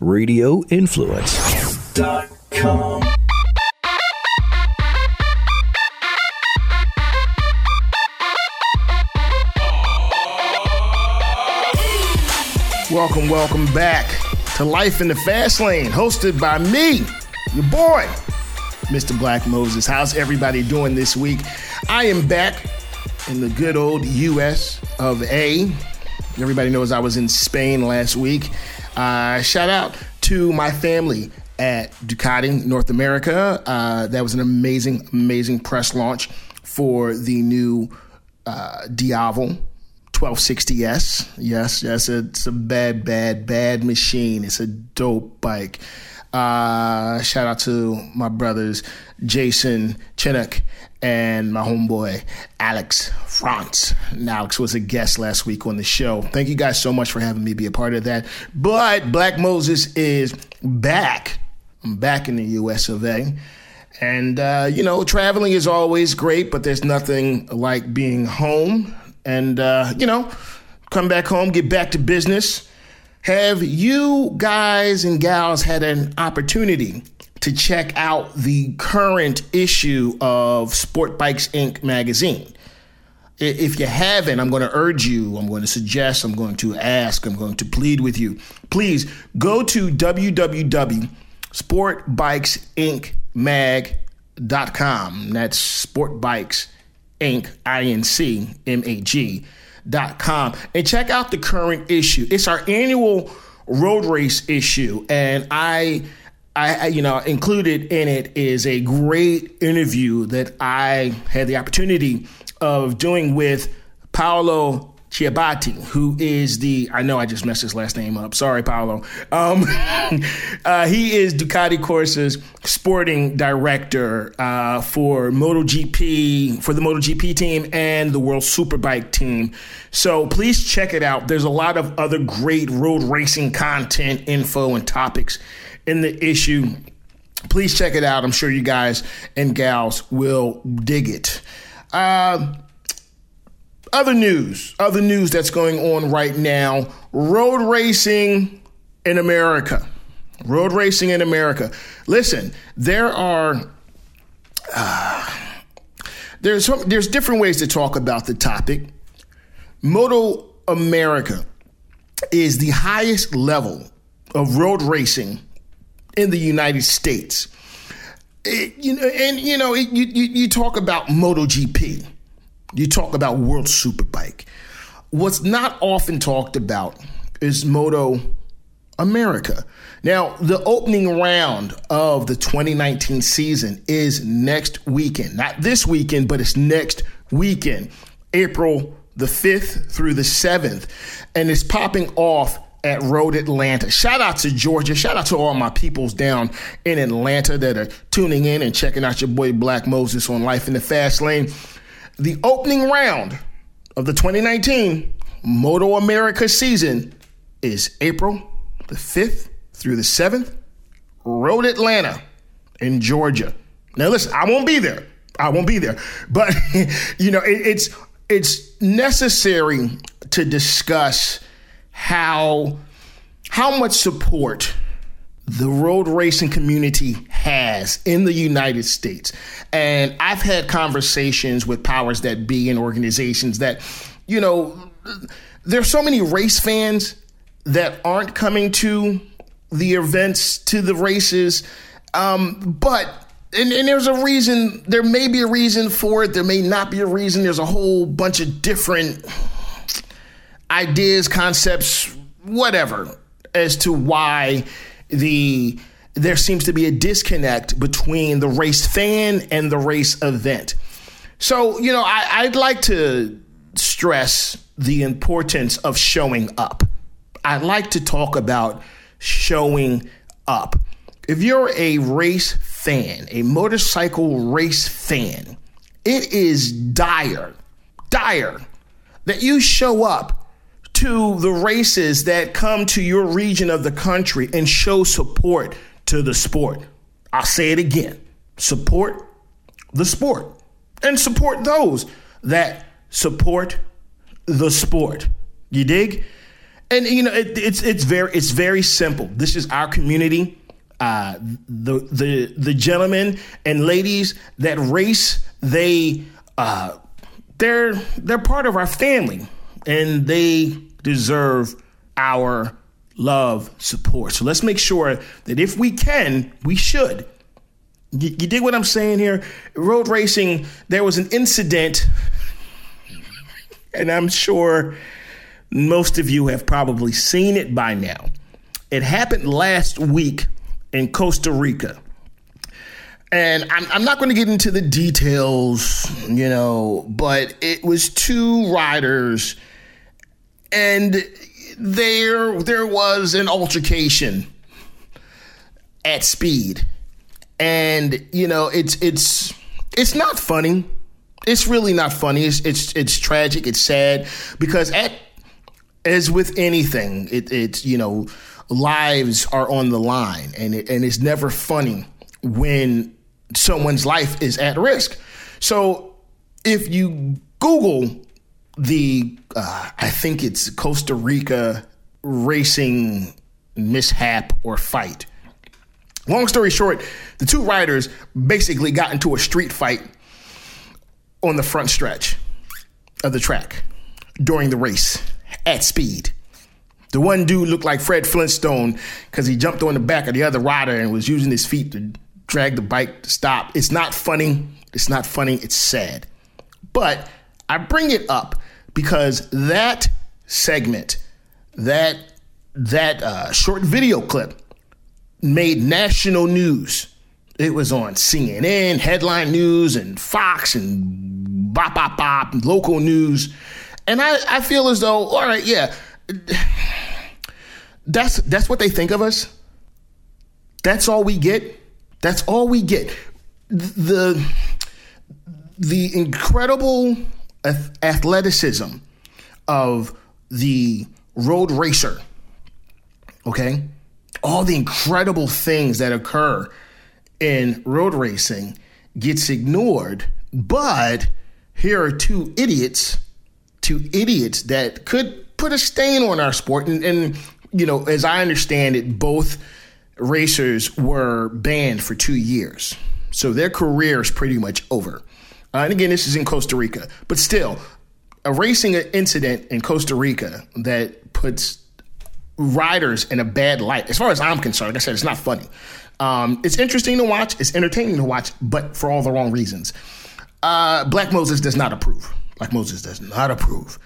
radioinfluence.com. Welcome, welcome back to Life in the Fast Lane, hosted by me, your boy, Mr. Black Moses. How's everybody doing this week? I am back in the good old US of A. Everybody knows I was in Spain last week. Uh, shout out to my family at Ducati North America. Uh, that was an amazing, amazing press launch for the new uh, Diavel 1260S. Yes, yes, it's a bad, bad, bad machine. It's a dope bike. Uh, shout out to my brothers Jason Chinnock and my homeboy Alex France. And Alex was a guest last week on the show. Thank you guys so much for having me be a part of that. But Black Moses is back. I'm back in the US of A. And, uh, you know, traveling is always great, but there's nothing like being home and, uh, you know, come back home, get back to business. Have you guys and gals had an opportunity to check out the current issue of Sport Bikes Inc. magazine? If you haven't, I'm going to urge you, I'm going to suggest, I'm going to ask, I'm going to plead with you. Please go to www.sportbikesinc.mag.com. That's Sport Bikes Inc. I-N-C M-A-G dot com and check out the current issue. It's our annual road race issue, and I, I, you know, included in it is a great interview that I had the opportunity of doing with Paolo Ciabatti, who is the I know I just messed his last name up. Sorry, Paolo. Um, uh, he is Ducati Corse's sporting director uh, for MotoGP for the MotoGP team and the World Superbike team. So please check it out. There's a lot of other great road racing content, info, and topics in the issue. Please check it out. I'm sure you guys and gals will dig it. Uh, other news, other news that's going on right now road racing in America. Road racing in America. Listen, there are. Uh, there's there's different ways to talk about the topic. Moto America is the highest level of road racing in the United States. It, you know, and you know, it, you, you you talk about MotoGP you talk about World Superbike. What's not often talked about is Moto America. Now, the opening round of the 2019 season is next weekend. Not this weekend, but it's next weekend, April the 5th through the 7th. And it's popping off at Road Atlanta. Shout out to Georgia. Shout out to all my peoples down in Atlanta that are tuning in and checking out your boy Black Moses on Life in the Fast Lane. The opening round of the 2019 Moto America season is April the 5th through the 7th, Road Atlanta in Georgia. Now listen, I won't be there. I won't be there. But you know, it, it's it's necessary to discuss how how much support the road racing community has in the United States. And I've had conversations with powers that be and organizations that, you know, there's so many race fans that aren't coming to the events, to the races. Um, but and, and, there's a reason, there may be a reason for it, there may not be a reason. There's a whole bunch of different ideas, concepts, whatever, as to why the there seems to be a disconnect between the race fan and the race event. So, you know, I, would like to stress the importance of showing up. I like to talk about showing up. If you're a race fan, a motorcycle race fan, it is dire, dire that you show up to the races that come to your region of the country and show support to the sport. I'll say it again support the sport and support those that support the sport. You dig? And you know, it, it's it's very it's very simple. This is our community. Uh, the the the gentlemen and ladies that race, they uh, they're they're part of our family, and they deserve our love, support. So let's make sure that if we can, we should. You, you dig what I'm saying here? Road racing, there was an incident, and I'm sure most of you have probably seen it by now. It happened last week in Costa Rica. And I'm, I'm not going to get into the details, you know, but it was two riders, and there there was an altercation at speed, and you know it's it's it's not funny. It's really not funny. It's it's it's tragic. It's sad because at as with anything, it, it's you know lives are on the line, and it, and it's never funny when someone's life is at risk. So if you Google the, uh, I think it's Costa Rica racing mishap or fight. Long story short, the two riders basically got into a street fight on the front stretch of the track during the race at speed. The one dude looked like Fred Flintstone because he jumped on the back of the other rider and was using his feet to drag the bike to stop. It's not funny. It's not funny. It's sad. But I bring it up because that segment, that that uh, short video clip, made national news. It was on CNN, headline news, and Fox, and bop bop bop, local news. And I, I feel as though, all right, yeah, that's that's what they think of us. That's all we get. That's all we get. The the incredible athleticism of the road racer. Okay? All the incredible things that occur in road racing gets ignored, but here are two idiots, two idiots that could put a stain on our sport. And, and you know, as I understand it, both racers were banned for two years. So their career is pretty much over. Uh, and again, this is in Costa Rica, but still, a racing incident in Costa Rica that puts riders in a bad light. As far as I'm concerned, like I said, it's not funny. Um, it's interesting to watch. It's entertaining to watch, but for all the wrong reasons. Uh, Black Moses does not approve. Black Moses does not approve.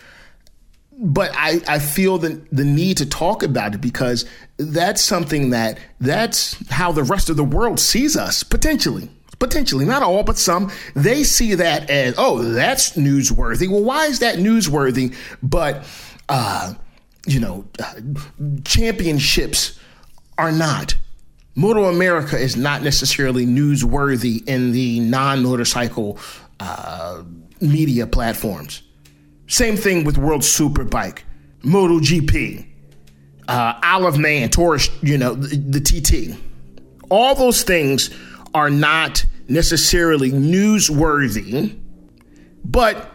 But I, I feel the, the need to talk about it because that's something that that's how the rest of the world sees us potentially potentially, not all, but some, they see that as, oh, that's newsworthy. Well, why is that newsworthy? But, uh, you know, uh, championships are not. Moto America is not necessarily newsworthy in the non motorcycle uh, media platforms. Same thing with World Superbike, MotoGP, uh, of Man, Taurus, you know, the, the TT. All those things are not necessarily newsworthy, but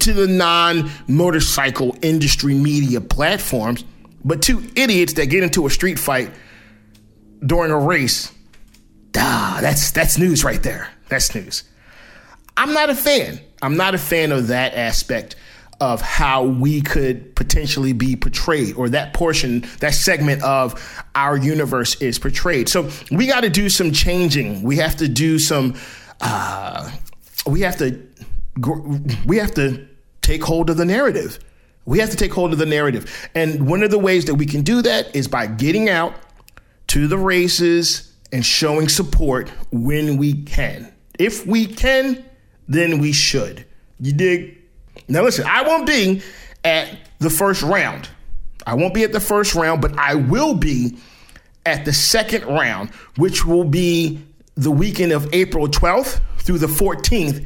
to the non motorcycle industry media platforms, but two idiots that get into a street fight during a race. Ah, that's that's news right there. That's news. I'm not a fan. I'm not a fan of that aspect of how we could potentially be portrayed or that portion, that segment of our universe is portrayed. So we got to do some changing. We have to do some, uh, we have to, we have to take hold of the narrative. We have to take hold of the narrative. And one of the ways that we can do that is by getting out to the races and showing support when we can. If we can, then we should. You dig? Now, listen, I won't be at the first round. I won't be at the first round, but I will be at the second round, which will be the weekend of April 12th through the 14th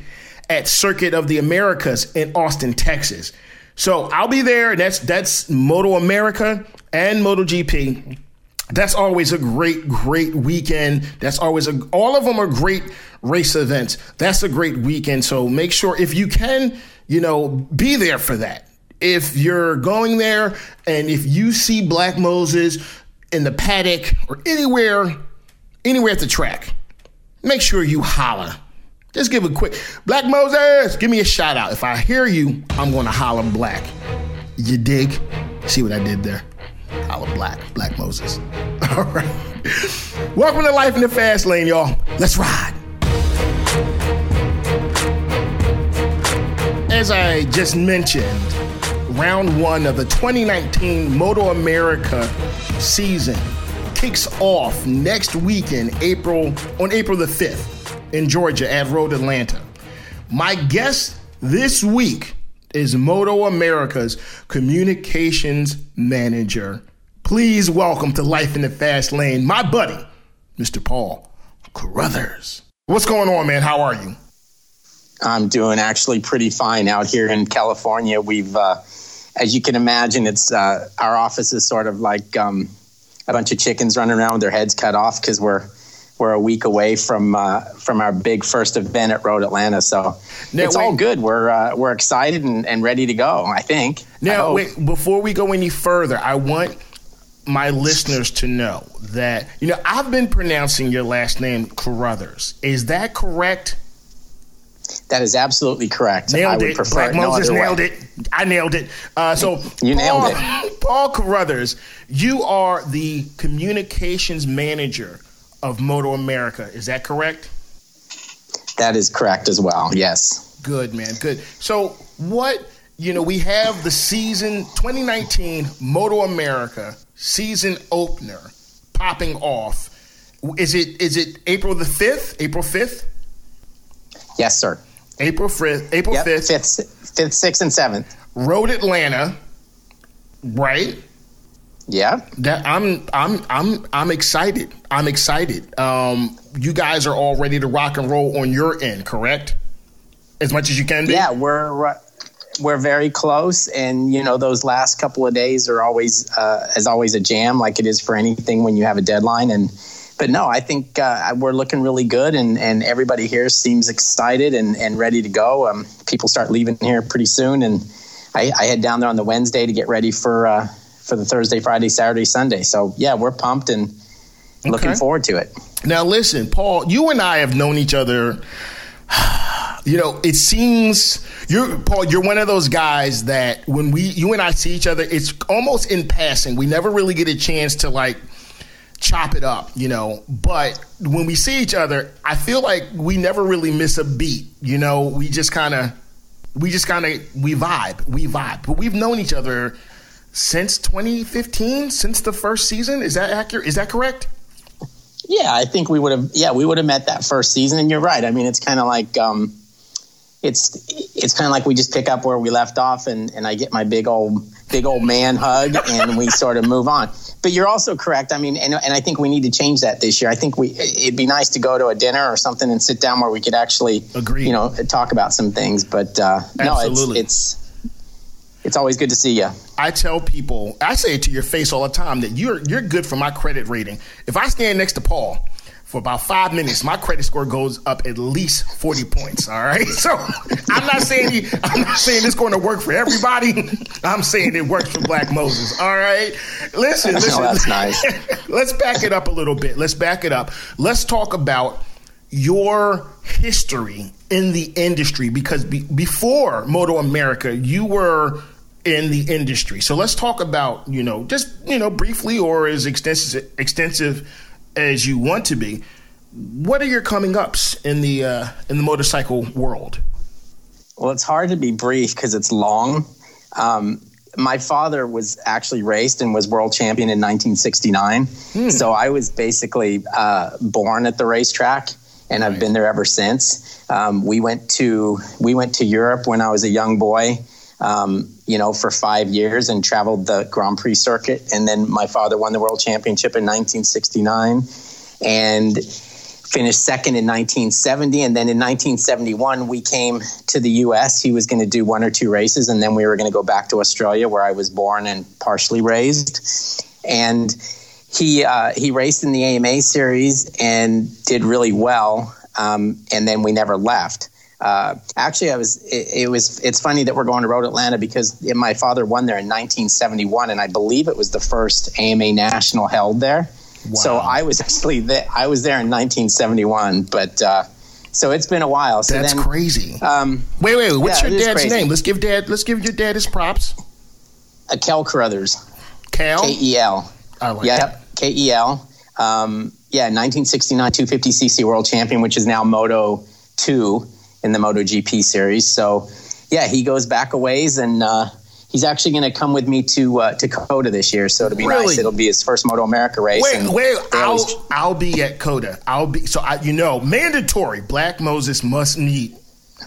at Circuit of the Americas in Austin, Texas. So I'll be there. That's that's Moto America and Moto GP. That's always a great, great weekend. That's always a all of them are great race events. That's a great weekend. So make sure if you can you know, be there for that. if you're going there and if you see Black Moses in the paddock or anywhere, anywhere at the track, make sure you holler. Just give a quick Black Moses, give me a shout out. If I hear you, I'm gonna holler black. You dig? See what I did there? Holler black, Black Moses. All right. Welcome to Life in the Fast Lane, y'all. Let's ride. As I just mentioned, round one of the 2019 Moto America season kicks off next weekend, April on April the 5th in Georgia at Road Atlanta. My guest this week is Moto America's communications manager. Please welcome to Life in the Fast Lane, my buddy, Mr. Paul Carruthers. What's going on, man? How are you? I'm doing actually pretty fine out here in California. We've, uh, as you can imagine, it's uh, our office is sort of like um, a bunch of chickens running around with their heads cut off because we're we're a week away from uh, from our big first event at Road Atlanta. So now, it's wait, all good. We're uh, we're excited and, and ready to go. I think. Now, I wait before we go any further, I want my listeners to know that you know I've been pronouncing your last name Carruthers. Is that correct? That is absolutely correct. Nailed it. Black Moses no nailed way. it. I nailed it. Uh, so you Paul, nailed it. Paul Carruthers, you are the communications manager of Moto America. Is that correct? That is correct as well. Yes. Good man. Good. So what? You know, we have the season 2019 Moto America season opener popping off. Is it is it April the fifth? April fifth? Yes, sir. April fifth. April fifth. Yep, fifth, fifth, sixth, and seventh. Road Atlanta. Right. Yeah. That I'm I'm I'm I'm excited. I'm excited. Um, you guys are all ready to rock and roll on your end, correct? As much as you can be. Yeah, we're we're very close, and you know those last couple of days are always uh, as always a jam, like it is for anything when you have a deadline. And but no, I think uh, we're looking really good, and and everybody here seems excited and and ready to go. Um, people start leaving here pretty soon, and I, I head down there on the Wednesday to get ready for uh, for the Thursday, Friday, Saturday, Sunday. So yeah, we're pumped and okay. looking forward to it. Now listen, Paul, you and I have known each other you know, it seems you're Paul. You're one of those guys that when we, you and I see each other, it's almost in passing. We never really get a chance to like chop it up, you know. But when we see each other, I feel like we never really miss a beat. You know, we just kind of, we just kind of, we vibe, we vibe. But we've known each other since 2015, since the first season. Is that accurate? Is that correct? Yeah, I think we would have. Yeah, we would have met that first season. And you're right. I mean, it's kind of like. um it's it's kind of like we just pick up where we left off and, and I get my big old big old man hug and we sort of move on. But you're also correct. I mean, and, and I think we need to change that this year. I think we it'd be nice to go to a dinner or something and sit down where we could actually agree. You know, talk about some things. But uh, no, it's it's it's always good to see you. I tell people, I say it to your face all the time that you're you're good for my credit rating. If I stand next to Paul for about five minutes, my credit score goes up at least forty points. All right, so I'm not saying you, I'm not saying it's going to work for everybody. I'm saying it works for Black Moses. All right, listen, listen. Oh, that's nice. let's back it up a little bit. Let's back it up. Let's talk about your history in the industry because be, before Moto America, you were in the industry. So let's talk about, you know, just, you know, briefly or as extensive extensive as you want to be, what are your coming ups in the uh, in the motorcycle world? Well, it's hard to be brief because it's long. Um, my father was actually raced and was world champion in 1969. Hmm. So I was basically uh, born at the racetrack, and I've been there ever since. Um, we went to we went to Europe when I was a young boy. Um, you know, for five years and traveled the Grand Prix circuit. And then my father won the world championship in 1969 and finished second in 1970. And then in 1971, we came to the US. He was going to do one or two races, and then we were going to go back to Australia, where I was born and partially raised. And he uh, he raced in the AMA series and did really well. Um, and then we never left. Uh, actually, I was. It, it, was. It's funny that we're going to Road Atlanta because my father won there in 1971, and I believe it was the first AMA national held there. Wow. So I was actually there. I was there in 1971, but. Uh, so it's been a while. So That's then, crazy. Um, wait, wait, what's yeah, your dad's name? Let's give dad. Let's give your dad his props. Uh, Kel Carruthers. Kel. K E L. Like yep. K E L. Um, yeah, 1969 250cc world champion, which is now Moto 2 in the MotoGP series. So, yeah, he goes back a ways, and uh, he's actually going to come with me to uh, to COTA this year. So it'll be really? nice. It'll be his first Moto America race. Wait, wait, I'll. I'll be at COTA. I'll be so I, you know mandatory. Black Moses must meet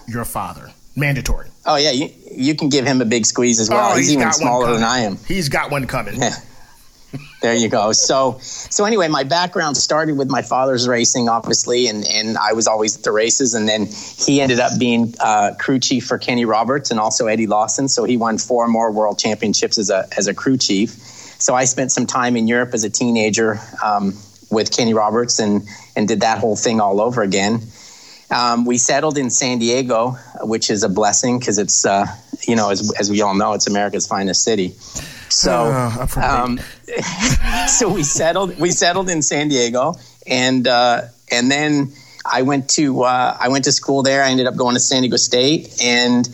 your father. Mandatory. Oh yeah, you you can give him a big squeeze as well. Oh, he's, he's even smaller than I am. He's got one coming. There you go. So, so anyway, my background started with my father's racing, obviously, and and I was always at the races. And then he ended up being uh, crew chief for Kenny Roberts and also Eddie Lawson. So he won four more world championships as a as a crew chief. So I spent some time in Europe as a teenager um, with Kenny Roberts and and did that whole thing all over again. Um, we settled in San Diego, which is a blessing because it's uh, you know as as we all know, it's America's finest city. So, uh, um, so we settled. We settled in San Diego, and uh, and then I went to uh, I went to school there. I ended up going to San Diego State, and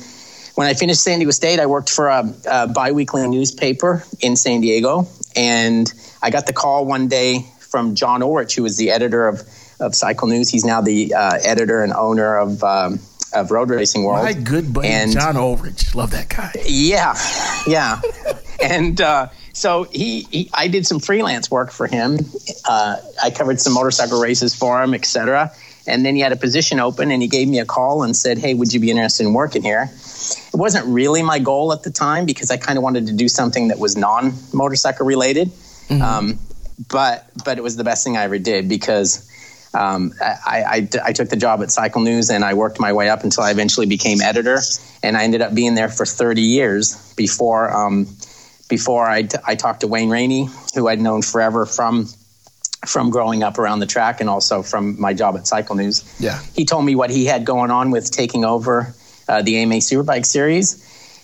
when I finished San Diego State, I worked for a, a biweekly newspaper in San Diego, and I got the call one day from John Ulrich, who was the editor of of Cycle News. He's now the uh, editor and owner of. Um, of Road Racing World. My good buddy and, John Ulrich, love that guy. Yeah, yeah, and uh, so he, he, I did some freelance work for him. Uh, I covered some motorcycle races for him, etc. And then he had a position open, and he gave me a call and said, "Hey, would you be interested in working here?" It wasn't really my goal at the time because I kind of wanted to do something that was non motorcycle related. Mm-hmm. Um, but but it was the best thing I ever did because um, I, I, I, took the job at Cycle News and I worked my way up until I eventually became editor. And I ended up being there for 30 years before um, before I, I talked to Wayne Rainey, who I'd known forever from from growing up around the track and also from my job at Cycle News. Yeah, he told me what he had going on with taking over uh, the AMA Superbike Series,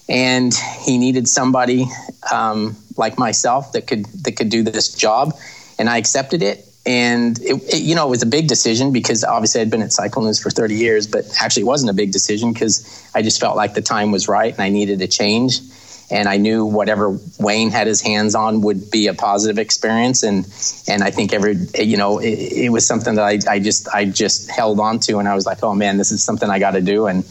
and he needed somebody um, like myself that could that could do this job, and I accepted it and it, it, you know it was a big decision because obviously I'd been at Cycle News for 30 years, but actually it wasn't a big decision because I just felt like the time was right and I needed a change. And I knew whatever Wayne had his hands on would be a positive experience, and and I think every you know it, it was something that I, I just I just held on to, and I was like, oh man, this is something I got to do, and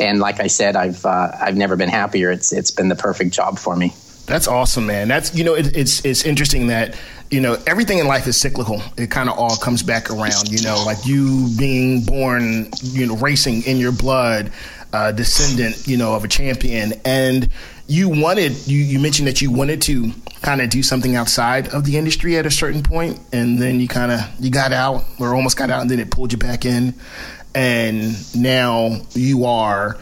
and like I said, I've uh, I've never been happier. It's it's been the perfect job for me. That's awesome, man. That's you know it, it's it's interesting that you know everything in life is cyclical. It kind of all comes back around. You know, like you being born, you know, racing in your blood, uh, descendant, you know, of a champion, and you wanted you you mentioned that you wanted to kind of do something outside of the industry at a certain point, and then you kind of you got out or almost got out, and then it pulled you back in, and now you are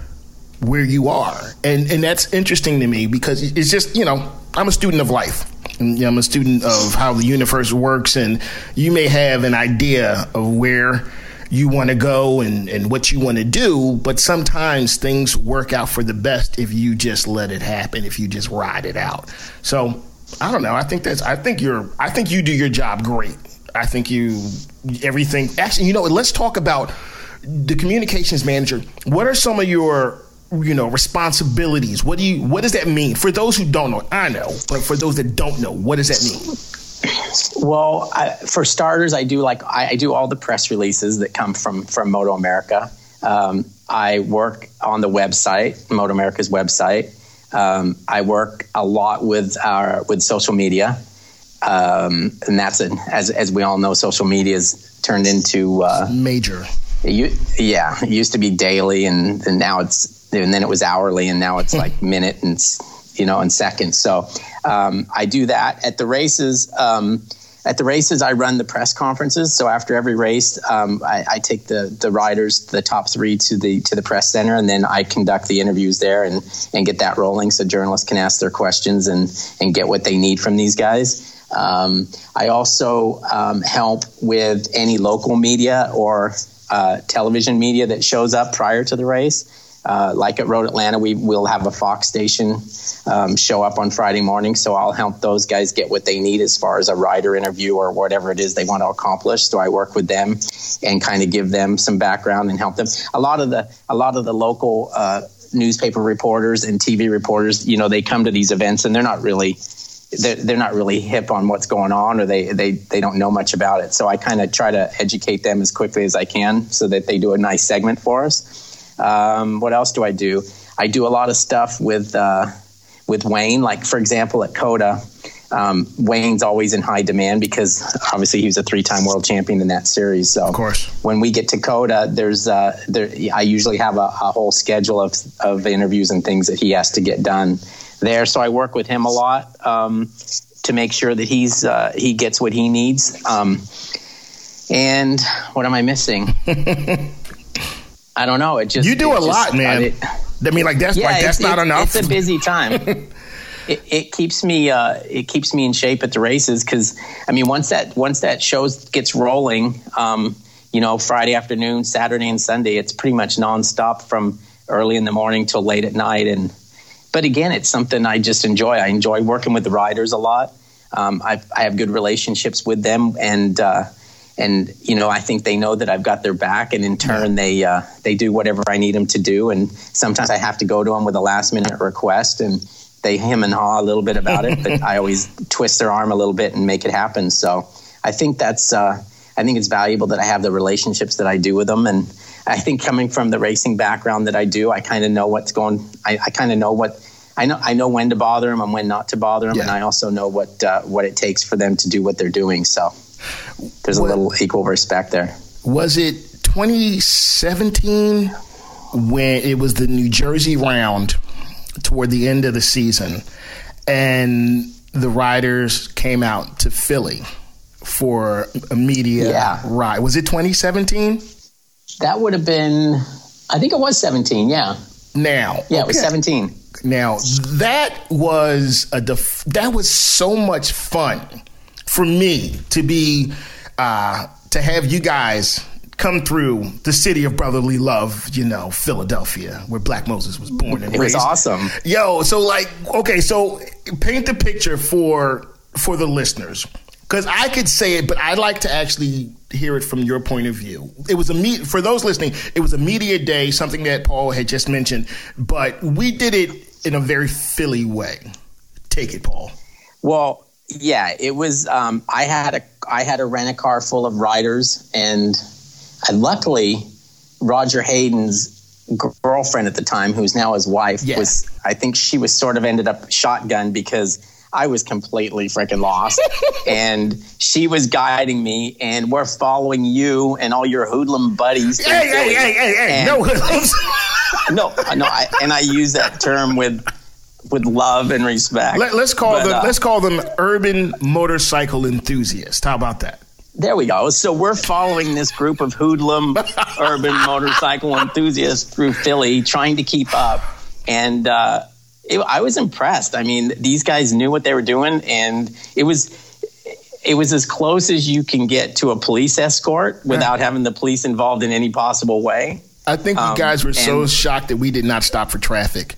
where you are. And and that's interesting to me because it's just, you know, I'm a student of life. And, I'm a student of how the universe works and you may have an idea of where you want to go and, and what you want to do, but sometimes things work out for the best if you just let it happen, if you just ride it out. So I don't know. I think that's I think you're I think you do your job great. I think you everything actually you know, let's talk about the communications manager. What are some of your you know responsibilities what do you what does that mean for those who don't know i know but for those that don't know what does that mean well I, for starters i do like I, I, do all the press releases that come from from moto america. Um, i work on the website moto america's website. Um, i work a lot with our with social media. Um, and that's it as, as we all know social media is turned into uh, major. It, yeah it used to be daily and, and now it's and then it was hourly, and now it's like minute and you know and seconds. So um, I do that at the races. Um, at the races, I run the press conferences. So after every race, um, I, I, take the the riders, the top three, to the to the press center, and then I conduct the interviews there and and get that rolling, so journalists can ask their questions and and get what they need from these guys. Um, I also um, help with any local media or uh, television media that shows up prior to the race. Uh, like at Road Atlanta, we will have a Fox station um, show up on Friday morning. So I'll help those guys get what they need as far as a rider interview or whatever it is they want to accomplish. So I work with them and kind of give them some background and help them. A lot of the a lot of the local uh, newspaper reporters and TV reporters, you know, they come to these events and they're not really they're, they're not really hip on what's going on or they they they don't know much about it. So I kind of try to educate them as quickly as I can so that they do a nice segment for us. Um, what else do I do? I do a lot of stuff with uh, with Wayne. Like for example, at COTA, um, Wayne's always in high demand because obviously he was a three-time world champion in that series. So of course, when we get to COTA, there's uh, there, I usually have a, a, whole schedule of of interviews and things that he has to get done there. So I work with him a lot um, to make sure that he's uh, he gets what he needs. Um, and what am I missing? I don't know. It just you do a just, lot, man. It, I mean, like that's yeah, like that's not it, enough. It's a busy time. it, it, keeps me uh, it keeps me in shape at the races because I mean once that once that show gets rolling, um, you know, Friday afternoon, Saturday and Sunday, it's pretty much nonstop from early in the morning till late at night. And but again, it's something I just enjoy. I enjoy working with the riders a lot. Um, I have good relationships with them, and uh, and you know I think they know that I've got their back, and in turn they uh, they do whatever I need them to do. And sometimes I have to go to them with a last minute request, and they him and haw a little bit about it, but I always twist their arm a little bit and make it happen. So I think that's uh, I think it's valuable that I have the relationships that I do with them, and I think coming from the racing background that I do, I kind of know what's going. I, I kind of know what. I know I know when to bother them and when not to bother them, yeah. and I also know what uh, what it takes for them to do what they're doing. So there's a little equal respect there. Was it 2017 when it was the New Jersey round toward the end of the season and the riders came out to Philly for a media yeah. ride? Was it 2017? That would have been, I think it was 17, yeah. Now, yeah, okay. it was 17. Now that was a def- that was so much fun for me to be uh, to have you guys come through the city of brotherly love, you know, Philadelphia, where Black Moses was born and it raised. was awesome. Yo, so like, okay, so paint the picture for for the listeners, because I could say it, but I'd like to actually hear it from your point of view. It was a meet for those listening. It was a media day, something that Paul had just mentioned, but we did it in a very Philly way. Take it, Paul. Well, yeah, it was. Um, I had a I had a rent a car full of riders, and I, luckily, Roger Hayden's girlfriend at the time, who's now his wife, yeah. was. I think she was sort of ended up shotgun because I was completely freaking lost, and she was guiding me, and we're following you and all your hoodlum buddies. Hey, hey, hey, hey, hey, no hoodlums. no, no, I, and I use that term with with love and respect. Let, us call but, them uh, let's call them urban motorcycle enthusiasts. How about that? There we go. So we're following this group of hoodlum urban motorcycle enthusiasts through Philly, trying to keep up. And uh, it, I was impressed. I mean, these guys knew what they were doing, and it was it was as close as you can get to a police escort without having the police involved in any possible way. I think you um, guys were so shocked that we did not stop for traffic.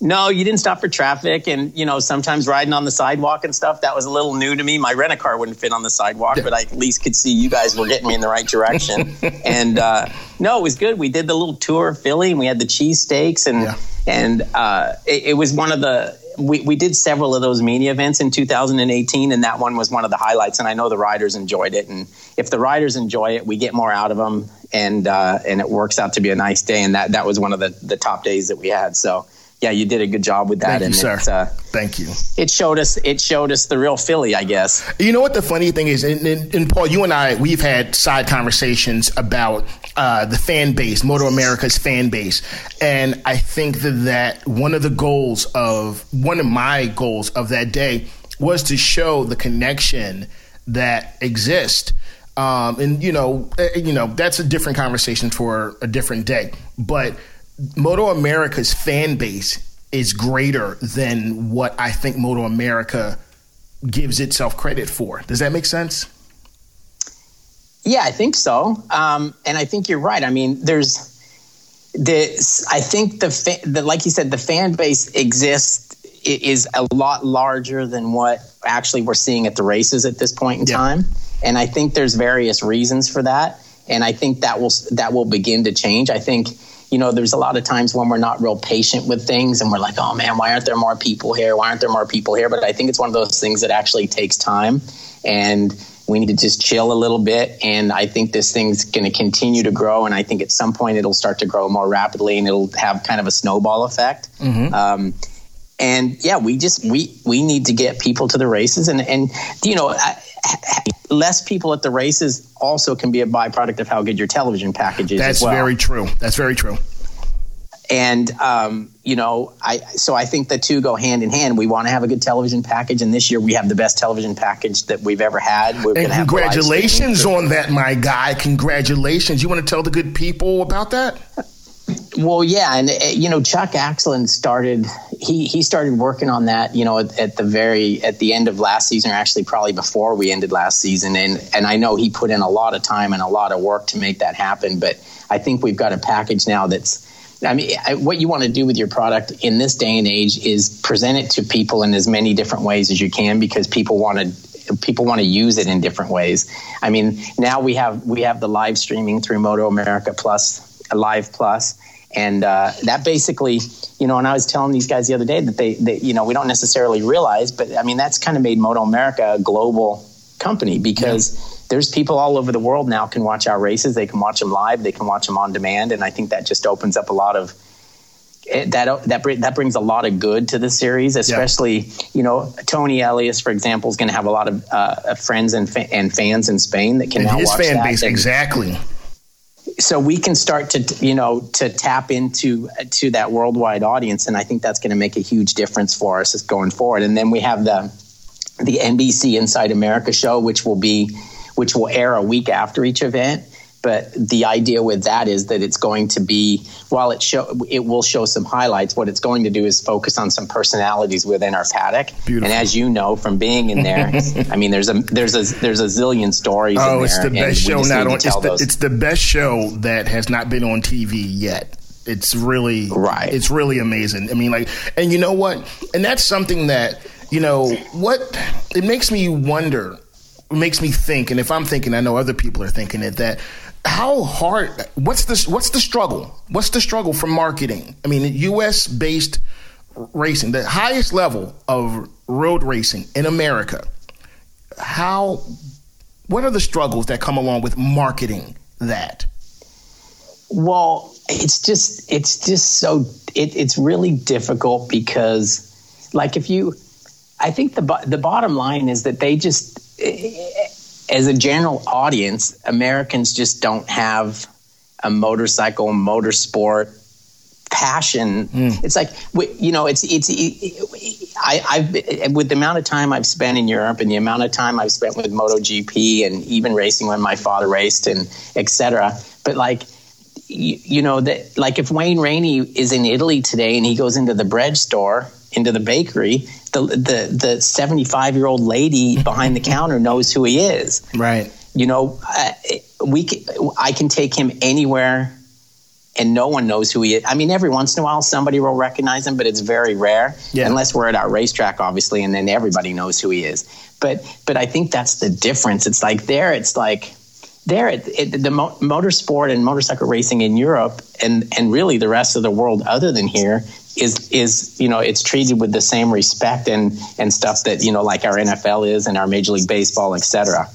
No, you didn't stop for traffic, and you know sometimes riding on the sidewalk and stuff that was a little new to me. My rent a car wouldn't fit on the sidewalk, but I at least could see you guys were getting me in the right direction. and uh, no, it was good. We did the little tour of Philly, and we had the cheese steaks, and yeah. and uh, it, it, was one of the we we did several of those media events in 2018, and that one was one of the highlights. And I know the riders enjoyed it, and if the riders enjoy it, we get more out of them, and uh, and it works out to be a nice day. And that that was one of the the top days that we had. So yeah, you did a good job with that. Thank and you, sir. Uh, Thank you. It showed us. It showed us the real Philly, I guess. You know what the funny thing is, and, and, and Paul, you and I, we've had side conversations about uh, the fan base, Moto America's fan base, and I think that, that one of the goals of one of my goals of that day was to show the connection that exists. Um, and you know, eh, you know, that's a different conversation for a different day, but Moto America's fan base is greater than what I think Moto America gives itself credit for. Does that make sense? Yeah, I think so. Um, and I think you're right. I mean, there's the I think the, fa- the like you said, the fan base exists is a lot larger than what actually we're seeing at the races at this point in yeah. time. And I think there's various reasons for that. And I think that will that will begin to change. I think you know there's a lot of times when we're not real patient with things and we're like, oh man, why aren't there more people here? Why aren't there more people here? But I think it's one of those things that actually takes time and we need to just chill a little bit. And I think this thing's going to continue to grow. And I think at some point it'll start to grow more rapidly and it'll have kind of a snowball effect. Mm-hmm. Um, and yeah, we just we we need to get people to the races, and and you know, less people at the races also can be a byproduct of how good your television package is. That's well. very true. That's very true and um, you know i so i think the two go hand in hand we want to have a good television package and this year we have the best television package that we've ever had We're and congratulations on that my guy congratulations you want to tell the good people about that well yeah and uh, you know chuck Aksland started he he started working on that you know at, at the very at the end of last season or actually probably before we ended last season and and i know he put in a lot of time and a lot of work to make that happen but i think we've got a package now that's I mean, I, what you want to do with your product in this day and age is present it to people in as many different ways as you can because people want to people want to use it in different ways. I mean, now we have we have the live streaming through Moto America Plus, Live Plus, and uh, that basically, you know, and I was telling these guys the other day that they, they, you know, we don't necessarily realize, but I mean, that's kind of made Moto America a global company because. Yeah there's people all over the world now can watch our races. They can watch them live. They can watch them on demand, and I think that just opens up a lot of eh, that that that brings a lot of good to the series, especially yeah. you know Toni Elias, for example, is going to have a lot of uh, friends and fa- and fans in Spain that can and now his watch fan that. base and, exactly. So we can start to you know to tap into to that worldwide audience, and I think that's going to make a huge difference for us going forward. And then we have the the NBC Inside America show, which will be which will air a week after each event. But the idea with that is that it's going to be while it show it will show some highlights. What it's going to do is focus on some personalities within our paddock. Beautiful. And as you know from being in there, I mean, there's a there's a there's a zillion stories. Oh, it's the best show not on. It's the, it's the best show that has not been on TV yet it's really right it's really amazing i mean like and you know what and that's something that you know what it makes me wonder makes me think, and if I'm thinking, I know other people are thinking it, that how hard what's the what's the struggle? What's the struggle for marketing? I mean us based racing the highest level of road racing in america. How what are the struggles that come along with marketing that? Well it's just it's just so it, it's really difficult because like if you i think the the bottom line is that they just as a general audience, Americans just don't have a motorcycle, motorsport passion. Mm. It's like you know, it's it's. I, I've with the amount of time I've spent in Europe and the amount of time I've spent with MotoGP and even racing when my father raced and etc. But like. You, you know that like if Wayne Rainey is in Italy today and he goes into the bread store into the bakery the the the 75 year old lady behind the counter knows who he is. Right. You know, uh, we can, I can take him anywhere and no one knows who he is. I mean, every once in a while somebody will recognize him, but it's very rare, yeah. unless we're at our racetrack, obviously, and then everybody knows who he is. But but I think that's the difference. It's like there, it's like there, it, it, the mo- motorsport and motorcycle racing in Europe, and and really the rest of the world, other than here, is is you know it's treated with the same respect and and stuff that you know like our NFL is and our Major League Baseball, etc.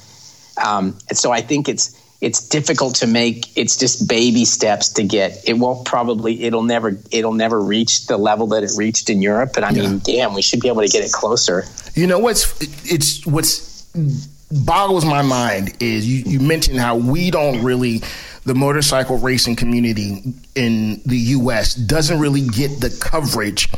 Um, and so I think it's it's difficult to make. It's just baby steps to get. It won't probably. It'll never. It'll never reach the level that it reached in Europe. But I mean, yeah. damn, we should be able to get it closer. You know what's it's what's boggles my mind is you, you mentioned how we don't really the motorcycle racing community in the U.S. doesn't really get the coverage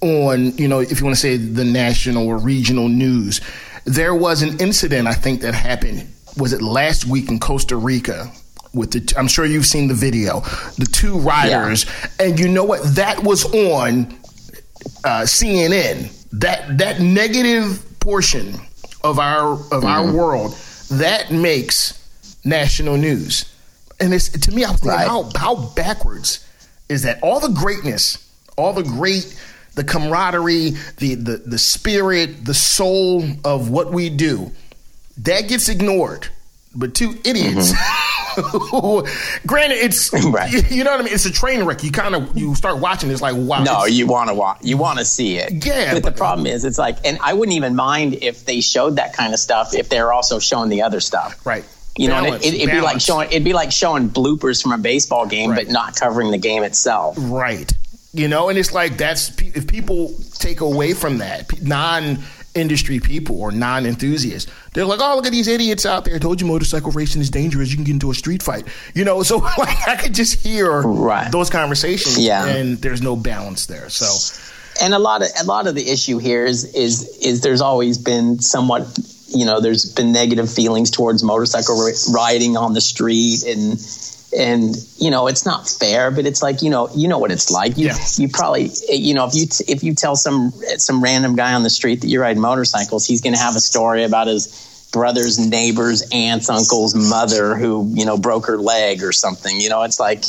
on, you know, if you want to say the national or regional news. There was an incident, I think, that happened, was it last week in Costa Rica? With the, I'm sure you've seen the video, the two riders, yeah. and you know what? That was on uh, CNN. That that negative portion of our of mm-hmm. our world that makes national news. And it's to me, I was thinking, right. how how backwards is that? All the greatness, all the great, the camaraderie, the the the spirit, the soul of what we do, that gets ignored. But two idiots. Mm-hmm. Granted, it's right. you know what I mean. It's a train wreck. You kind of you start watching. It's like wow. No, you want to watch. You want to see it. Yeah. But, but, the problem is, it's like, and I wouldn't even mind if they showed that kind of stuff if they're also showing the other stuff. Right. You balance, know, it, would be like showing it'd be like showing bloopers from a baseball game, right. but not covering the game itself. Right. You know, and it's like that's if people take away from that non industry people or non enthusiasts. They're like, oh, look at these idiots out there. I told you motorcycle racing is dangerous. You can get into a street fight. You know, so like I could just hear right. those conversations yeah. and there's no balance there. So and a lot of a lot of the issue here is is is there's always been somewhat you know there's been negative feelings towards motorcycle riding on the street and and you know it's not fair but it's like you know you know what it's like you yeah. you probably you know if you t- if you tell some some random guy on the street that you ride motorcycles he's going to have a story about his brother's neighbor's aunt's uncle's mother who you know broke her leg or something you know it's like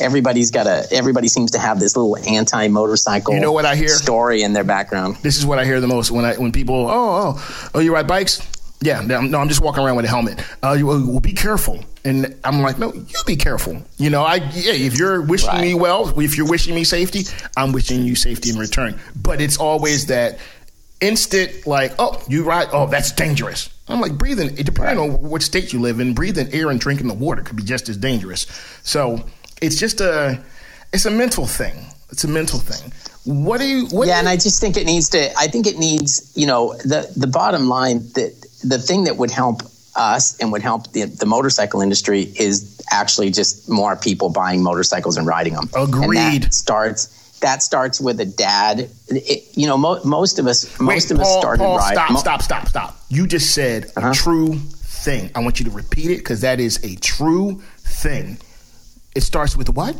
everybody's got a everybody seems to have this little anti motorcycle you know what i hear story in their background this is what i hear the most when i when people oh oh oh you ride bikes yeah, no, I'm just walking around with a helmet. Uh, you, well, be careful. And I'm like, no, you be careful. You know, I yeah, if you're wishing right. me well, if you're wishing me safety, I'm wishing you safety in return. But it's always that instant, like, oh, you ride, oh, that's dangerous. I'm like, breathing, it depending right. on what state you live in, breathing air and drinking the water could be just as dangerous. So it's just a, it's a mental thing. It's a mental thing. What do you? What yeah, do you, and I just think it needs to. I think it needs. You know, the the bottom line that the thing that would help us and would help the, the motorcycle industry is actually just more people buying motorcycles and riding them. Agreed. And that starts that starts with a dad. It, you know, mo- most of us, most Wait, of Paul, us started Paul, riding. Stop, stop, stop, stop. You just said uh-huh. a true thing. I want you to repeat it because that is a true thing. It starts with what?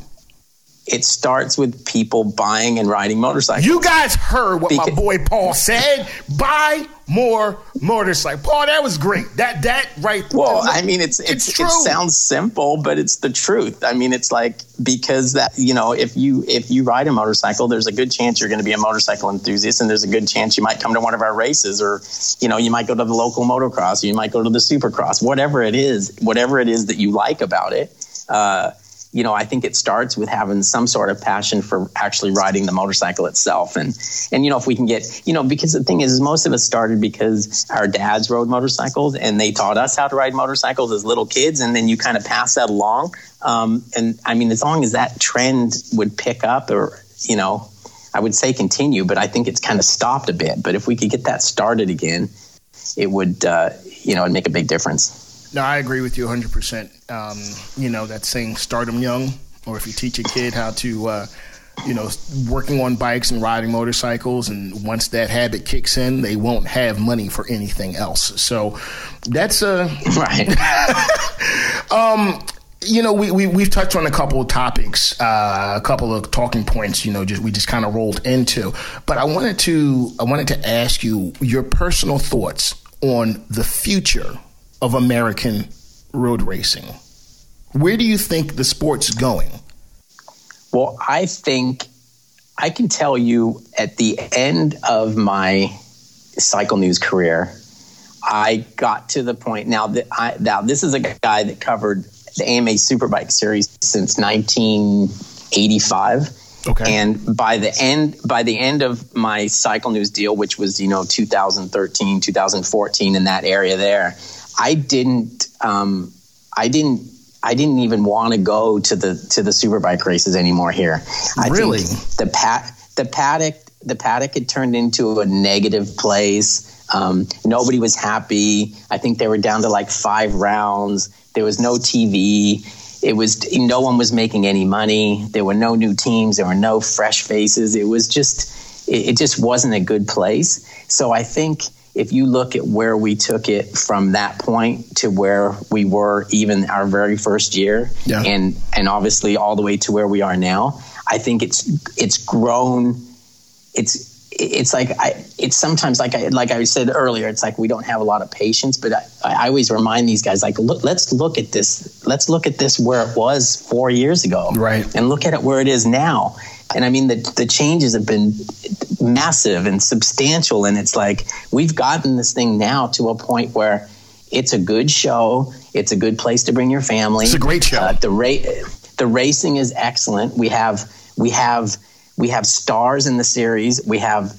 it starts with people buying and riding motorcycles. You guys heard what because- my boy Paul said. Buy more motorcycles. Paul, that was great. That that right. Well, I mean, it's it's, it's it sounds simple, but it's the truth. I mean, it's like because that you know, if you if you ride a motorcycle, there's a good chance you're going to be a motorcycle enthusiast, and there's a good chance you might come to one of our races, or you know, you might go to the local motocross, or you might go to the supercross, whatever it is, whatever it is that you like about it. Uh, you know, I think it starts with having some sort of passion for actually riding the motorcycle itself. And, and, you know, if we can get, you know, because the thing is, most of us started because our dads rode motorcycles and they taught us how to ride motorcycles as little kids. And then you kind of pass that along. Um, and I mean, as long as that trend would pick up or, you know, I would say continue, but I think it's kind of stopped a bit. But if we could get that started again, it would, uh, you know, it'd make a big difference. No, I agree with you 100%. Um, you know, that saying, start them young, or if you teach a kid how to, uh, you know, working on bikes and riding motorcycles, and once that habit kicks in, they won't have money for anything else. So that's a. Uh, right. um, you know, we, we we've touched on a couple of topics, uh, a couple of talking points. You know, just we just kind of rolled into. But I wanted to I wanted to ask you your personal thoughts on the future of American road racing. Where do you think the sport's going? Well, I think I can tell you at the end of my cycle news career, I got to the point now that I now this is a guy that covered the AMA Superbike series since 1985. Okay. And by the end by the end of my cycle news deal, which was you know 2013, 2014 in that area there, I didn't. Um, I didn't. I didn't even want to go to the to the superbike races anymore here. I really, the pat the paddock the paddock had turned into a negative place. Um, nobody was happy. I think they were down to like five rounds. There was no TV. It was no one was making any money. There were no new teams. There were no fresh faces. It was just it, it just wasn't a good place. So I think if you look at where we took it from that point to where we were even our very first year yeah. and and obviously all the way to where we are now i think it's it's grown it's it's like I, it's sometimes like I like I said earlier, it's like we don't have a lot of patience. But I, I always remind these guys, like, look, let's look at this. Let's look at this where it was four years ago, right? And look at it where it is now. And I mean, the the changes have been massive and substantial. And it's like we've gotten this thing now to a point where it's a good show. It's a good place to bring your family. It's a great show. Uh, the rate, the racing is excellent. We have we have we have stars in the series. We have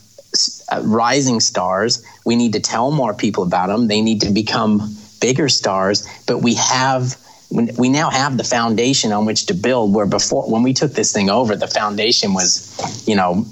uh, rising stars. We need to tell more people about them. They need to become bigger stars. But we have we now have the foundation on which to build. Where before, when we took this thing over, the foundation was, you know,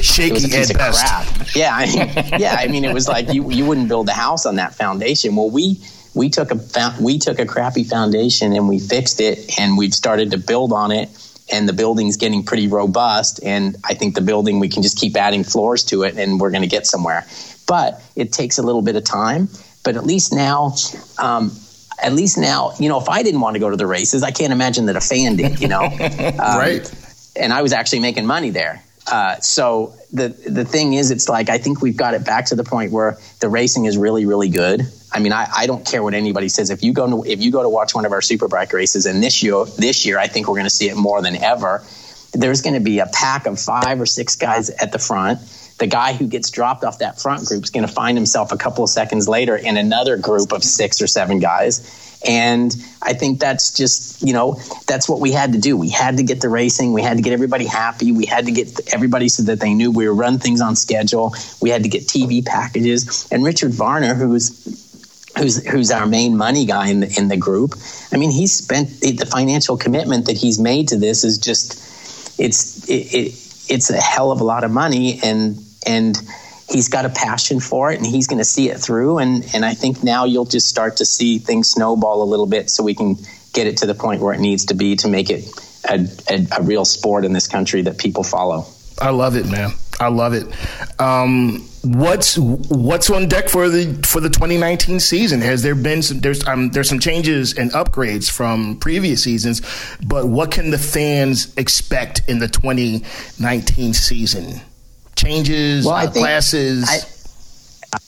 shaky at best. Crap. Yeah, I mean, yeah. I mean, it was like you you wouldn't build a house on that foundation. Well, we we took a we took a crappy foundation and we fixed it, and we've started to build on it and the building's getting pretty robust. And I think the building, we can just keep adding floors to it and we're going to get somewhere. But it takes a little bit of time. But at least now, um, at least now, you know, if I didn't want to go to the races, I can't imagine that a fan did, you know? Um, right. And I was actually making money there. Uh, so the the thing is, it's like I think we've got it back to the point where the racing is really, really good. I mean, I, I don't care what anybody says. If you go to if you go to watch one of our Superbike races, and this year this year I think we're going to see it more than ever. There's going to be a pack of five or six guys at the front. The guy who gets dropped off that front group is going to find himself a couple of seconds later in another group of six or seven guys. And I think that's just, you know, that's what we had to do. We had to get the racing. We had to get everybody happy. We had to get everybody so that they knew we were run things on schedule. We had to get TV packages. And Richard Varner, who's who's who's our main money guy in the in the group. I mean, he's spent the financial commitment that he's made to this is just it's it, it, it's a hell of a lot of money and and he's got a passion for it and he's going to see it through and and I think now you'll just start to see things snowball a little bit so we can get it to the point where it needs to be to make it a, a, a real sport in this country that people follow. I love it, man. I love it. Um, what's what's on deck for the for the 2019 season? Has there been some there's um, there's some changes and upgrades from previous seasons, but what can the fans expect in the 2019 season? Changes, well, uh, think, classes. I,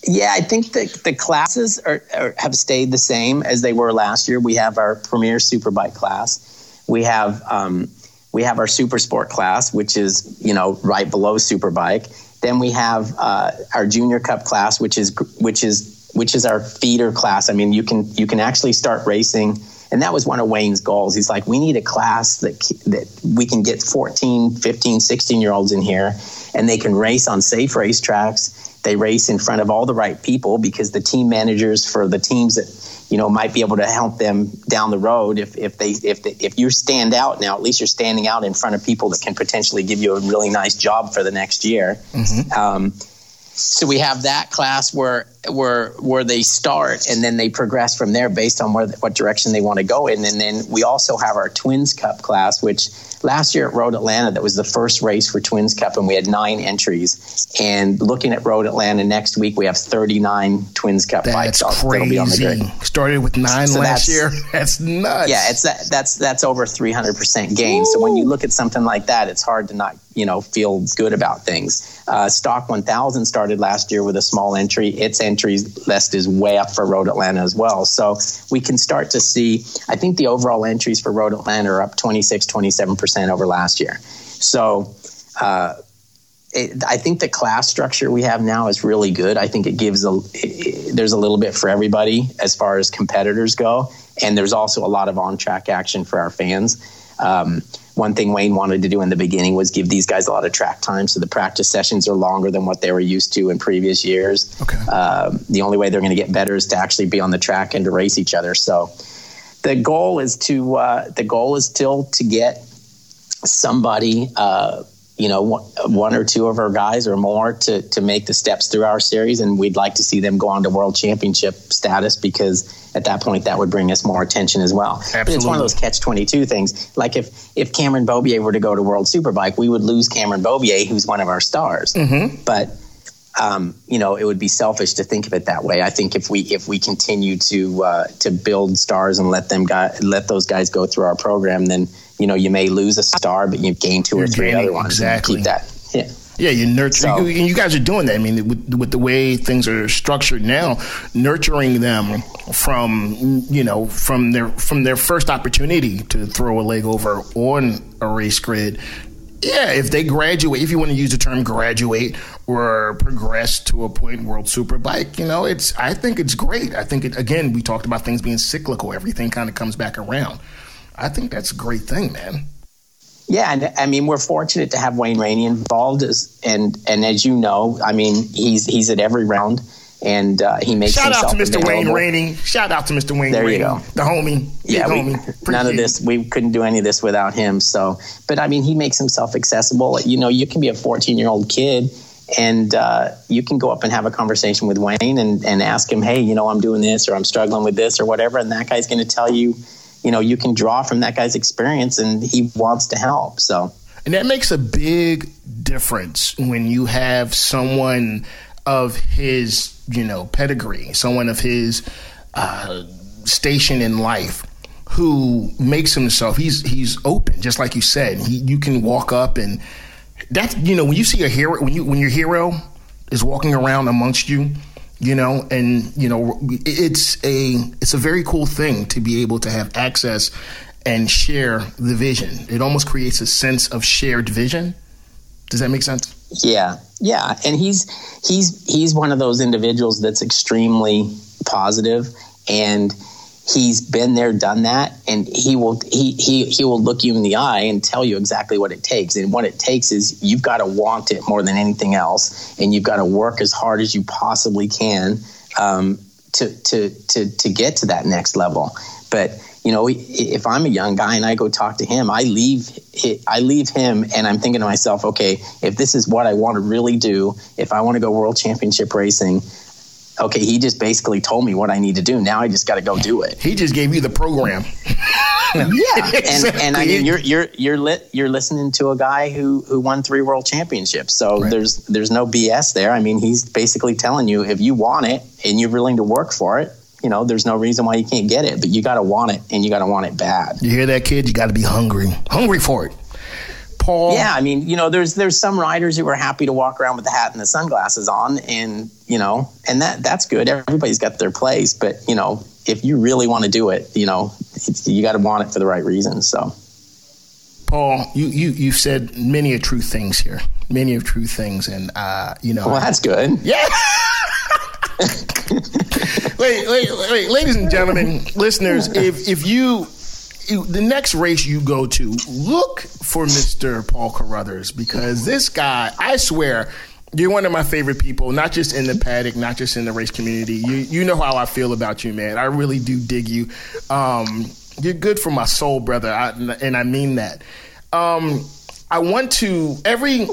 yeah, I think the the classes are, are, have stayed the same as they were last year. We have our premier superbike class. We have um, we have our super sport class, which is you know right below superbike. Then we have uh, our junior cup class, which is which is which is our feeder class. I mean, you can you can actually start racing, and that was one of Wayne's goals. He's like, we need a class that that we can get 14, 15, 16 year olds in here, and they can race on safe racetracks. They race in front of all the right people because the team managers for the teams that you know might be able to help them down the road if if they if they, if you stand out now at least you're standing out in front of people that can potentially give you a really nice job for the next year mm-hmm. um, so we have that class where where where they start and then they progress from there based on where what direction they want to go in. And then we also have our twins cup class which last year at road atlanta that was the first race for twins cup and we had nine entries. And looking at road atlanta next week we have 39 twins cup that's bikes crazy. that'll be on the grid. started with nine so last year. That's nuts. Yeah it's that, that's that's over 300% gain. Ooh. so when you look at something like that it's hard to not you know feel good about things uh, stock 1000 started last year with a small entry its entry list is way up for Road Atlanta as well. So we can start to see, I think the overall entries for Road Atlanta are up 26, 27% over last year. So, uh, I think the class structure we have now is really good. I think it gives a there's a little bit for everybody as far as competitors go, and there's also a lot of on track action for our fans. Um, one thing Wayne wanted to do in the beginning was give these guys a lot of track time, so the practice sessions are longer than what they were used to in previous years. Okay. Um, the only way they're going to get better is to actually be on the track and to race each other. So the goal is to uh, the goal is still to get somebody. Uh, you know, one or two of our guys or more to to make the steps through our series, and we'd like to see them go on to world championship status because at that point that would bring us more attention as well. Absolutely. But it's one of those catch 22 things. Like if, if Cameron Beaubier were to go to World Superbike, we would lose Cameron Beaubier, who's one of our stars. Mm-hmm. But, um, you know, it would be selfish to think of it that way. I think if we if we continue to uh, to build stars and let them guy, let those guys go through our program, then you know you may lose a star, but you gain 2 You're or three other ones. Exactly. Keep that. Yeah. Yeah, you nurture, so, you, you guys are doing that. I mean, with, with the way things are structured now, nurturing them from you know from their from their first opportunity to throw a leg over on a race grid yeah, if they graduate, if you want to use the term graduate or progress to a point world superbike, you know, it's I think it's great. I think it again, we talked about things being cyclical, everything kind of comes back around. I think that's a great thing, man. Yeah, and I mean we're fortunate to have Wayne Rainey involved, as, and and as you know, I mean he's he's at every round, and uh, he makes. Shout out to Mr. Available. Wayne Rainey. Shout out to Mr. Wayne. There Rainey, you go, the homie. Yeah, we, homie. none of this. We couldn't do any of this without him. So, but I mean, he makes himself accessible. You know, you can be a 14 year old kid. And uh, you can go up and have a conversation with Wayne and, and ask him, hey, you know, I'm doing this or I'm struggling with this or whatever. And that guy's going to tell you, you know, you can draw from that guy's experience and he wants to help. So, and that makes a big difference when you have someone of his, you know, pedigree, someone of his uh, station in life who makes himself he's he's open just like you said he, you can walk up and that's you know when you see a hero when you when your hero is walking around amongst you you know and you know it's a it's a very cool thing to be able to have access and share the vision. It almost creates a sense of shared vision. Does that make sense? Yeah. Yeah. And he's he's he's one of those individuals that's extremely positive and he's been there done that and he will he, he he will look you in the eye and tell you exactly what it takes. And what it takes is you've got to want it more than anything else and you've got to work as hard as you possibly can um, to to to to get to that next level. But you know if i'm a young guy and i go talk to him i leave i leave him and i'm thinking to myself okay if this is what i want to really do if i want to go world championship racing okay, he just basically told me what I need to do. Now I just got to go do it. He just gave you the program. yeah, and, and I mean, you're you're you're lit, you're listening to a guy who who won three world championships. So right. there's there's no BS there. I mean, he's basically telling you if you want it and you're willing to work for it, you know, there's no reason why you can't get it. But you got to want it, and you got to want it bad. You hear that, kid? You got to be hungry, hungry for it. Paul. Yeah, I mean, you know, there's there's some riders who are happy to walk around with the hat and the sunglasses on, and you know, and that that's good. Everybody's got their place, but you know, if you really want to do it, you know, you got to want it for the right reasons. So. Paul, you, you you've said many of true things here, many of true things, and uh, you know. Well, that's good. Yeah. wait, wait, wait, ladies and gentlemen, listeners, if if you the next race you go to, look for Mr. Paul Carruthers because this guy, I swear, you're one of my favorite people, not just in the paddock, not just in the race community. You you know how I feel about you, man. I really do dig you. Um, you're good for my soul, brother, I, and I mean that. Um, I want to every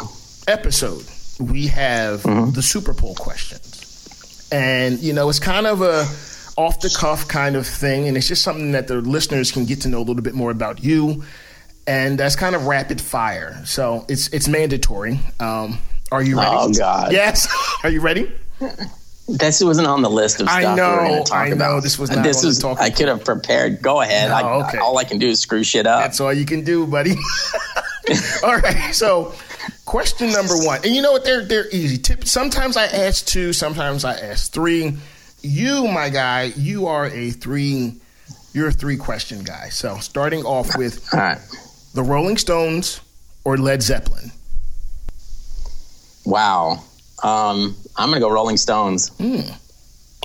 episode we have mm-hmm. the Super Bowl questions, and you know it's kind of a off the cuff kind of thing, and it's just something that the listeners can get to know a little bit more about you. And that's kind of rapid fire, so it's it's mandatory. Um, are you ready? Oh God! Yes. are you ready? This wasn't on the list of stuff I know, we were going to talk I know. about. This was not this was. I could have prepared. Go ahead. No, I, okay. all I can do is screw shit up. That's all you can do, buddy. all right. So, question number one, and you know what? They're they're easy. Tip. Sometimes I ask two. Sometimes I ask three you, my guy, you are a three. You're a three question guy. So starting off with the Rolling Stones or Led Zeppelin. Wow. Um, I'm gonna go Rolling Stones. Mm.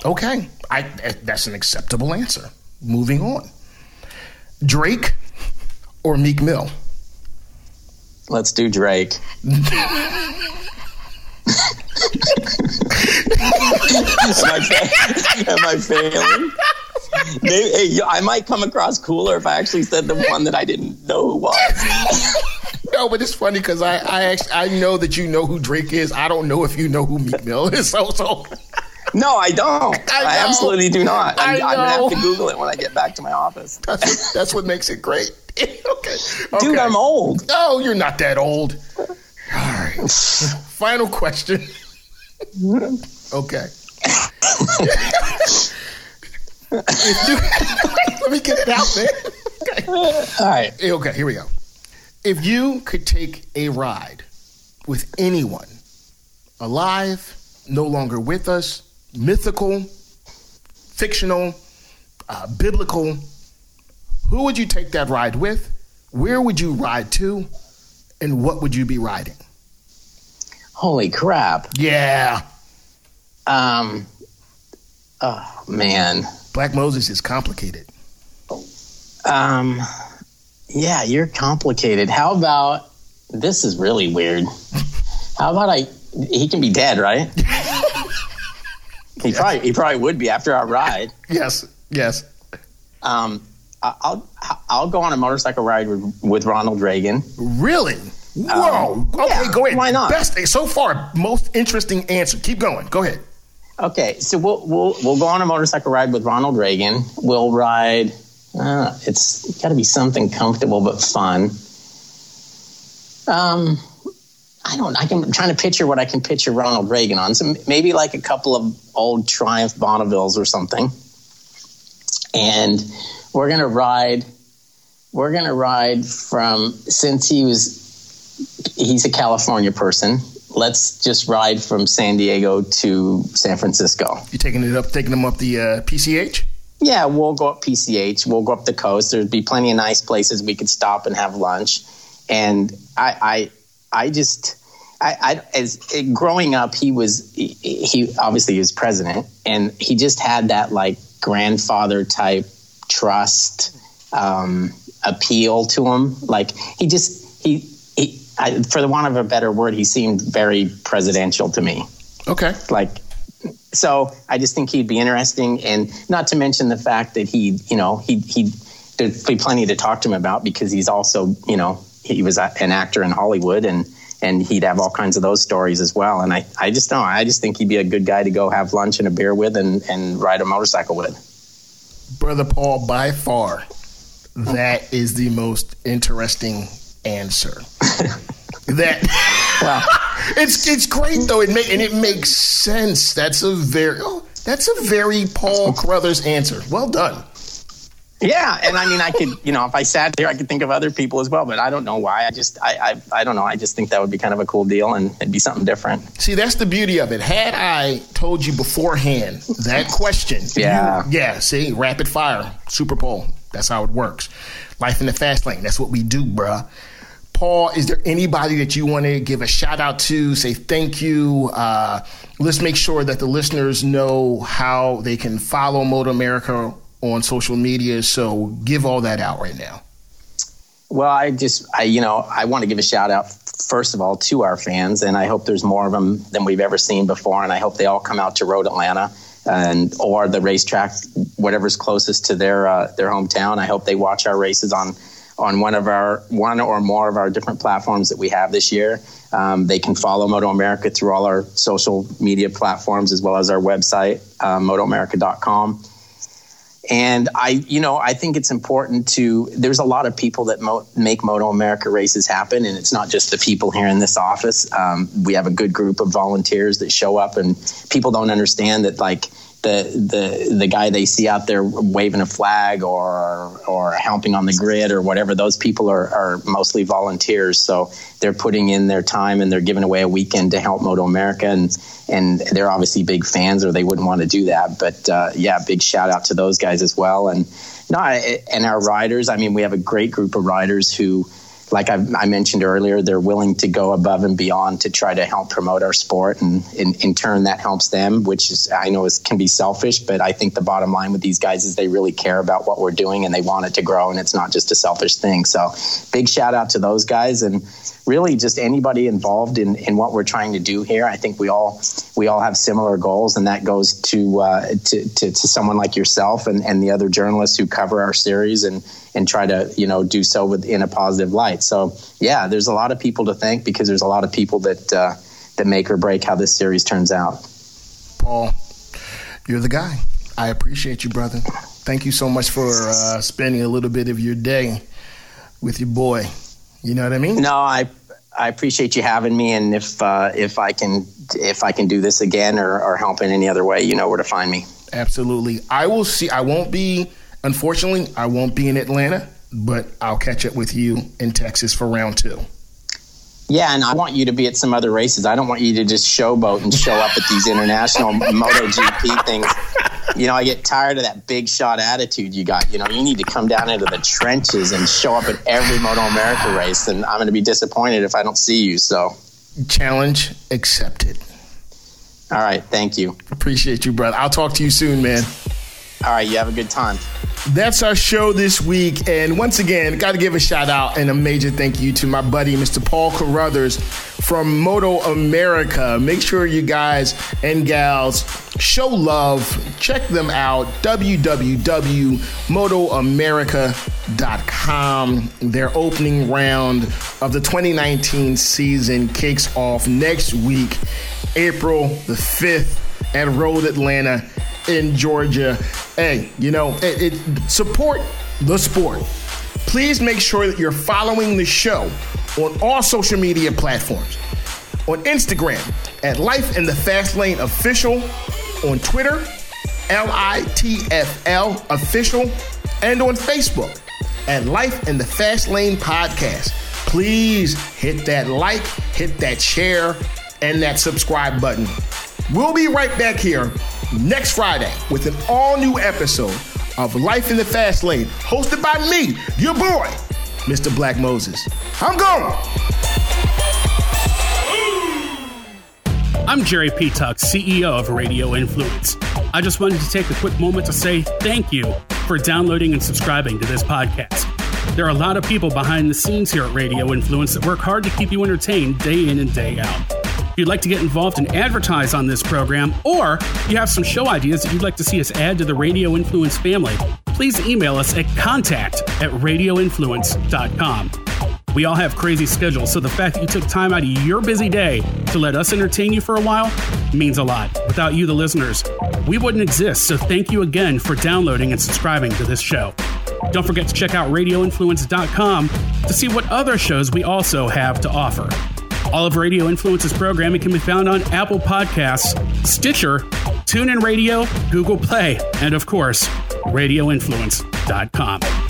Okay, I that's an acceptable answer. Moving on. Drake or Meek Mill. Let's do Drake. am, I, am I failing? Maybe, hey, I might come across cooler if I actually said the one that I didn't know who was. no, but it's funny because I I, actually, I know that you know who Drake is. I don't know if you know who Meek Mill is. So so. No, I don't. I, I absolutely do not. I'm, I'm, gonna have to Google it when I get back to my office. That's what, that's what makes it great. okay. okay. Dude, I'm old. No, you're not that old. All right. Final question. Okay. let me get it out there. Okay. All right. Okay, here we go. If you could take a ride with anyone, alive, no longer with us, mythical, fictional, uh, biblical, who would you take that ride with? Where would you ride to? And what would you be riding? Holy crap. Yeah. Um, oh, man. Black Moses is complicated. Um, yeah, you're complicated. How about this is really weird. How about I he can be dead, right? he yes. probably he probably would be after our ride. Yes. Yes. Um I'll I'll go on a motorcycle ride with, with Ronald Reagan. Really? Whoa. Um, okay, yeah, go ahead. Why not? Best so far, most interesting answer. Keep going. Go ahead. Okay, so we'll we'll we'll go on a motorcycle ride with Ronald Reagan. We'll ride. Uh, it's got to be something comfortable but fun. Um, I don't. I can I'm trying to picture what I can picture Ronald Reagan on. So maybe like a couple of old Triumph Bonnevilles or something. And we're gonna ride. We're gonna ride from since he was. He's a California person let's just ride from San Diego to San Francisco. You taking it up, taking them up the uh, PCH? Yeah, we'll go up PCH. We'll go up the coast. There'd be plenty of nice places we could stop and have lunch. And I, I, I just, I, I as growing up, he was he, he obviously was president, and he just had that like grandfather type trust um, appeal to him. Like he just he I, for the want of a better word, he seemed very presidential to me. Okay. Like, so I just think he'd be interesting, and not to mention the fact that he, you know, he he there'd be plenty to talk to him about because he's also, you know, he was an actor in Hollywood, and and he'd have all kinds of those stories as well. And I, I just don't, I just think he'd be a good guy to go have lunch and a beer with, and and ride a motorcycle with. Brother Paul, by far, that is the most interesting answer. that wow. it's it's great though. It make, and it makes sense. That's a very oh, that's a very Paul Carruthers answer. Well done. Yeah, and I mean, I could, you know, if I sat here, I could think of other people as well, but I don't know why. I just, I, I, I don't know. I just think that would be kind of a cool deal, and it'd be something different. See, that's the beauty of it. Had I told you beforehand that question, yeah, you, yeah. See, rapid fire, Super Bowl. That's how it works. Life in the fast lane. That's what we do, bruh. Paul, is there anybody that you want to give a shout out to, say thank you? Uh, let's make sure that the listeners know how they can follow Moto America on social media. So give all that out right now. Well, I just, I, you know, I want to give a shout out, first of all, to our fans. And I hope there's more of them than we've ever seen before. And I hope they all come out to Road Atlanta and or the racetrack, whatever's closest to their uh, their hometown. I hope they watch our races on on one of our one or more of our different platforms that we have this year. Um, they can follow Moto America through all our social media platforms as well as our website, uh, motoamerica.com. And I, you know, I think it's important to. There's a lot of people that mo- make Moto America races happen, and it's not just the people here in this office. Um, we have a good group of volunteers that show up, and people don't understand that like the the the guy they see out there waving a flag or or helping on the grid or whatever those people are, are mostly volunteers. So they're putting in their time and they're giving away a weekend to help moto america. And and they're obviously big fans or they wouldn't want to do that. But uh, yeah big shout out to those guys as well. And no and our riders i mean we have a great group of riders who like I, I, mentioned earlier, they're willing to go above and beyond to try to help promote our sport, and in, in turn, that helps them. Which is, I know, is can be selfish, but I think the bottom line with these guys is they really care about what we're doing and they want it to grow, and it's not just a selfish thing. So, big shout out to those guys, and really just anybody involved in, in what we're trying to do here. I think we all we all have similar goals, and that goes to uh, to, to, to someone like yourself and, and the other journalists who cover our series and and try to you know do so with in a positive light. So yeah, there's a lot of people to thank because there's a lot of people that uh, that make or break how this series turns out. Paul, you're the guy. I appreciate you, brother. Thank you so much for uh, spending a little bit of your day with your boy. You know what I mean? No, I I appreciate you having me, and if uh, if I can if I can do this again or, or help in any other way, you know where to find me. Absolutely, I will see. I won't be. Unfortunately, I won't be in Atlanta, but I'll catch up with you in Texas for round two. Yeah, and I want you to be at some other races. I don't want you to just showboat and show up at these international MotoGP things. You know, I get tired of that big shot attitude you got. You know, you need to come down into the trenches and show up at every Moto America race, and I'm going to be disappointed if I don't see you. So, challenge accepted. All right, thank you. Appreciate you, brother. I'll talk to you soon, man. All right, you have a good time. That's our show this week. And once again, got to give a shout out and a major thank you to my buddy, Mr. Paul Carruthers from Moto America. Make sure you guys and gals show love. Check them out. www.motoamerica.com. Their opening round of the 2019 season kicks off next week, April the 5th at Road Atlanta in Georgia. Hey, you know, it, it, support the sport. Please make sure that you're following the show on all social media platforms. On Instagram at Life in the Fast Lane Official, on Twitter, L I T F L Official, and on Facebook at Life in the Fast Lane Podcast. Please hit that like, hit that share, and that subscribe button. We'll be right back here next Friday with an all new episode of Life in the Fast Lane, hosted by me, your boy, Mr. Black Moses. I'm going. I'm Jerry Petuck, CEO of Radio Influence. I just wanted to take a quick moment to say thank you for downloading and subscribing to this podcast. There are a lot of people behind the scenes here at Radio Influence that work hard to keep you entertained day in and day out. If you'd like to get involved and advertise on this program, or you have some show ideas that you'd like to see us add to the Radio Influence family, please email us at contact at radioinfluence.com. We all have crazy schedules, so the fact that you took time out of your busy day to let us entertain you for a while means a lot. Without you, the listeners, we wouldn't exist, so thank you again for downloading and subscribing to this show. Don't forget to check out radioinfluence.com to see what other shows we also have to offer. All of Radio Influence's programming can be found on Apple Podcasts, Stitcher, TuneIn Radio, Google Play, and of course, radioinfluence.com.